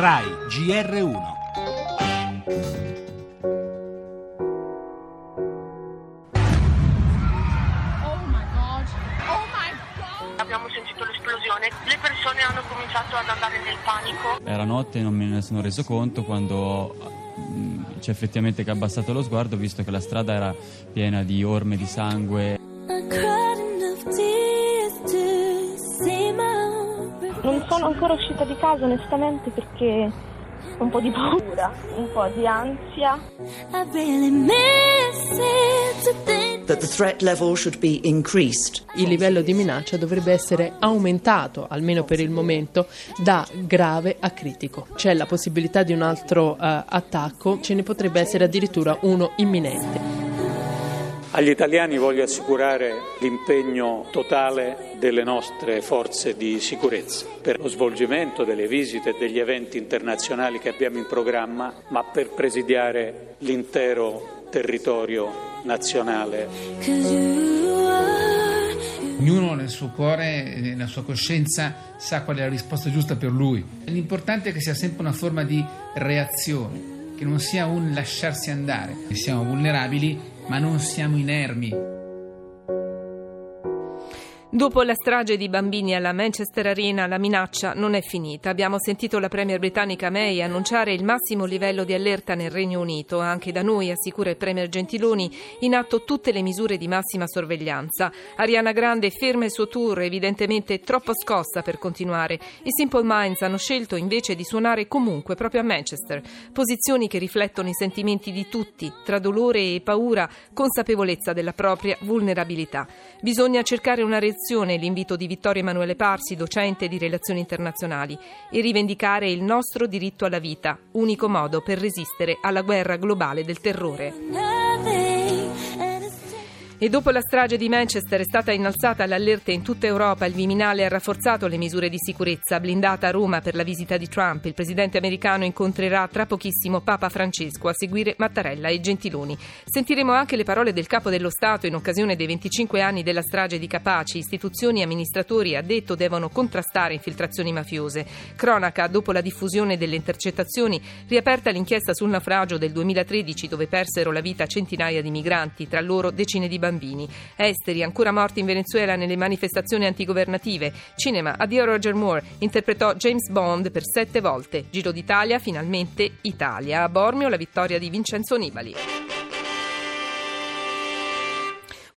RAI GR1 Abbiamo sentito l'esplosione, le persone hanno cominciato ad andare nel panico. Era notte e non me ne sono reso conto. Quando mh, c'è effettivamente che ho abbassato lo sguardo, visto che la strada era piena di orme di sangue. Non sono ancora uscita di casa onestamente perché ho un po' di paura, un po' di ansia. that the threat level should be increased. Il livello di minaccia dovrebbe essere aumentato, almeno per il momento, da grave a critico. C'è la possibilità di un altro eh, attacco, ce ne potrebbe essere addirittura uno imminente. Agli italiani voglio assicurare l'impegno totale delle nostre forze di sicurezza per lo svolgimento delle visite e degli eventi internazionali che abbiamo in programma, ma per presidiare l'intero territorio nazionale. Ognuno nel suo cuore e nella sua coscienza sa qual è la risposta giusta per lui. L'importante è che sia sempre una forma di reazione, che non sia un lasciarsi andare. Siamo vulnerabili, ma non siamo inermi. Dopo la strage di bambini alla Manchester Arena, la minaccia non è finita. Abbiamo sentito la Premier britannica May annunciare il massimo livello di allerta nel Regno Unito. Anche da noi, assicura il Premier Gentiloni, in atto tutte le misure di massima sorveglianza. Ariana Grande ferma il suo tour, evidentemente troppo scossa per continuare. I Simple Minds hanno scelto invece di suonare comunque proprio a Manchester. Posizioni che riflettono i sentimenti di tutti, tra dolore e paura, consapevolezza della propria vulnerabilità. Bisogna cercare una reazione l'invito di Vittorio Emanuele Parsi, docente di relazioni internazionali, e rivendicare il nostro diritto alla vita, unico modo per resistere alla guerra globale del terrore. E dopo la strage di Manchester è stata innalzata l'allerta in tutta Europa. Il Viminale ha rafforzato le misure di sicurezza. Blindata a Roma per la visita di Trump, il presidente americano incontrerà tra pochissimo Papa Francesco a seguire Mattarella e Gentiloni. Sentiremo anche le parole del capo dello Stato in occasione dei 25 anni della strage di Capaci. Istituzioni e amministratori, ha detto, devono contrastare infiltrazioni mafiose. Cronaca, dopo la diffusione delle intercettazioni, riaperta l'inchiesta sul naufragio del 2013 dove persero la vita centinaia di migranti, tra loro decine di bambini bambini. Esteri, ancora morti in Venezuela nelle manifestazioni antigovernative. Cinema, addio Roger Moore, interpretò James Bond per sette volte. Giro d'Italia, finalmente Italia. A Bormio la vittoria di Vincenzo Nibali.